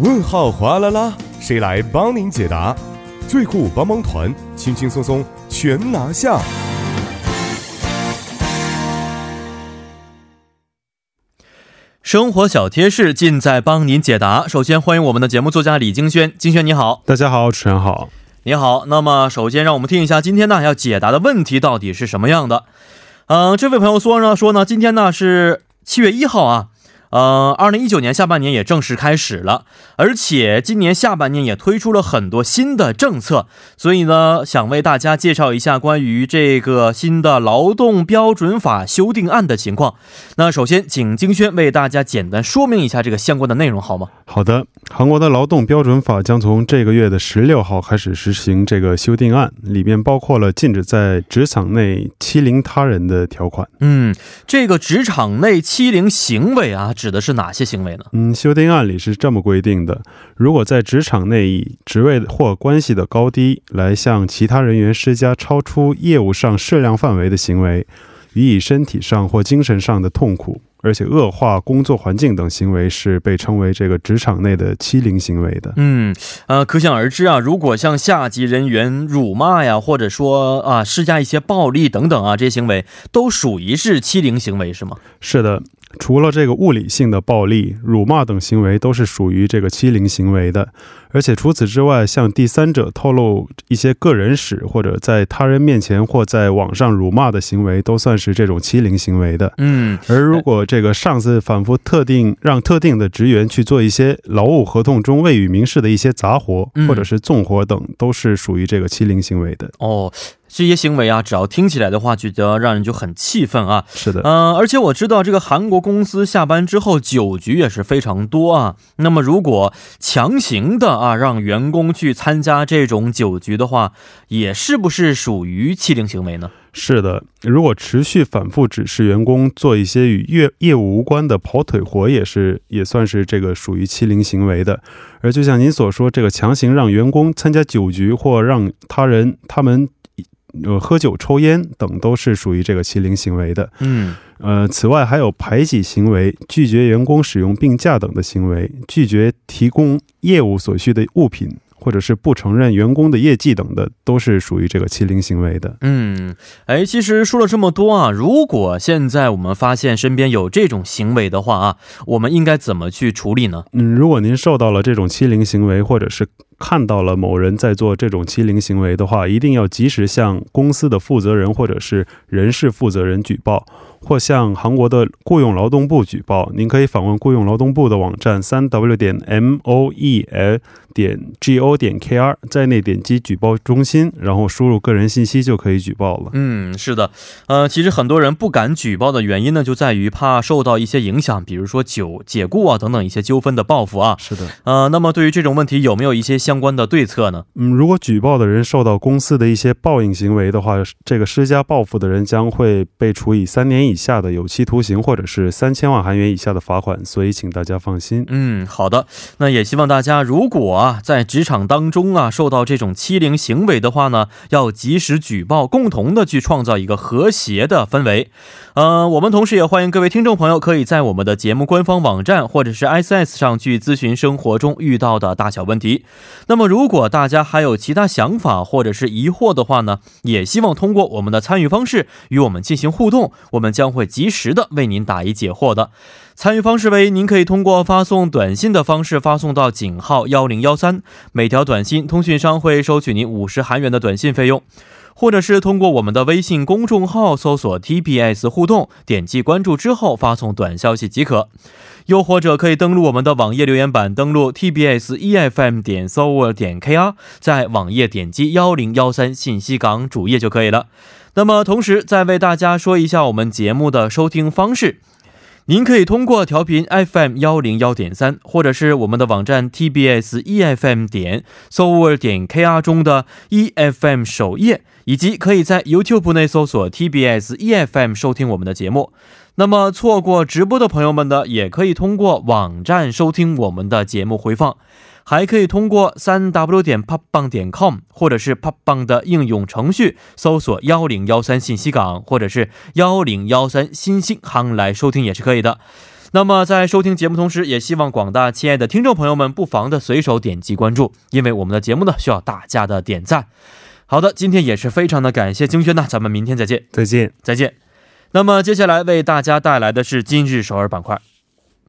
问号哗啦啦，谁来帮您解答？最酷帮帮团，轻轻松松全拿下。生活小贴士尽在帮您解答。首先欢迎我们的节目作家李金轩，金轩你好，大家好，主持人好，你好。那么首先让我们听一下今天呢要解答的问题到底是什么样的。嗯、这位朋友说呢说呢，今天呢是七月一号啊。呃，二零一九年下半年也正式开始了，而且今年下半年也推出了很多新的政策，所以呢，想为大家介绍一下关于这个新的劳动标准法修订案的情况。那首先，请金轩为大家简单说明一下这个相关的内容，好吗？好的，韩国的劳动标准法将从这个月的十六号开始实行这个修订案，里面包括了禁止在职场内欺凌他人的条款。嗯，这个职场内欺凌行为啊，指的是哪些行为呢？嗯，修订案里是这么规定的：如果在职场内以职位或关系的高低来向其他人员施加超出业务上适量范围的行为，予以身体上或精神上的痛苦，而且恶化工作环境等行为，是被称为这个职场内的欺凌行为的。嗯，呃，可想而知啊，如果向下级人员辱骂呀，或者说啊施加一些暴力等等啊，这些行为都属于是欺凌行为，是吗？是的，除了这个物理性的暴力、辱骂等行为，都是属于这个欺凌行为的。而且除此之外，向第三者透露一些个人史，或者在他人面前或在网上辱骂的行为，都算是这种欺凌行为的。嗯，而如果这个上司反复特定让特定的职员去做一些劳务合同中未予明示的一些杂活嗯或者是纵火等，都是属于这个欺凌行为的。哦，这些行为啊，只要听起来的话，觉得让人就很气愤啊。是的，嗯、而且我知道这个韩国公司下班之后酒局也是非常多啊。那么如果强行的啊让员工去参加这种酒局的话，也是不是属于欺凌行为呢？是的，如果持续反复指示员工做一些与业业务无关的跑腿活，也是也算是这个属于欺凌行为的。而就像您所说，这个强行让员工参加酒局或让他人他们呃喝酒抽烟等，都是属于这个欺凌行为的。嗯呃，此外还有排挤行为、拒绝员工使用病假等的行为，拒绝提供业务所需的物品，或者是不承认员工的业绩等的，都是属于这个欺凌行为的。嗯，哎，其实说了这么多啊，如果现在我们发现身边有这种行为的话啊，我们应该怎么去处理呢？嗯，如果您受到了这种欺凌行为，或者是看到了某人在做这种欺凌行为的话，一定要及时向公司的负责人或者是人事负责人举报，或向韩国的雇佣劳动部举报。您可以访问雇佣劳动部的网站三 w 点 m o e l 点 g o 点 k r，在内点击举报中心，然后输入个人信息就可以举报了。嗯，是的，呃，其实很多人不敢举报的原因呢，就在于怕受到一些影响，比如说酒解雇啊等等一些纠纷的报复啊。是的。呃，那么对于这种问题，有没有一些相关的对策呢？嗯，如果举报的人受到公司的一些报应行为的话，这个施加报复的人将会被处以三年以下的有期徒刑，或者是三千万韩元以下的罚款。所以，请大家放心。嗯，好的。那也希望大家，如果啊啊在职场当中啊受到这种欺凌行为的话呢，要及时举报，共同的去创造一个和谐的氛围。呃，我们同时也欢迎各位听众朋友可以在我们的节目官方网站或者是 SS 上去咨询生活中遇到的大小问题。那么，如果大家还有其他想法或者是疑惑的话呢，也希望通过我们的参与方式与我们进行互动，我们将会及时的为您答疑解惑的。参与方式为：您可以通过发送短信的方式发送到井号幺零幺幺三，每条短信通讯商会收取您五十韩元的短信费用。或者是通过我们的微信公众号搜索 TBS 互动，点击关注之后发送短消息即可。又或者可以登录我们的网页留言板，登录 tbs efm 点 s o r 点 kr，在网页点击幺零幺三信息港主页就可以了。那么同时再为大家说一下我们节目的收听方式。您可以通过调频 FM 幺零幺点三，或者是我们的网站 TBS EFM 点 s o u r 点 KR 中的 EFM 首页，以及可以在 YouTube 内搜索 TBS EFM 收听我们的节目。那么错过直播的朋友们呢，也可以通过网站收听我们的节目回放，还可以通过三 w 点 p o p b a n g 点 com 或者是 p o p b a n g 的应用程序搜索幺零幺三信息港或者是幺零幺三新星行来收听也是可以的。那么，在收听节目同时，也希望广大亲爱的听众朋友们不妨的随手点击关注，因为我们的节目呢需要大家的点赞。好的，今天也是非常的感谢精轩呢，咱们明天再见，再见，再见。那么接下来为大家带来的是今日首尔板块。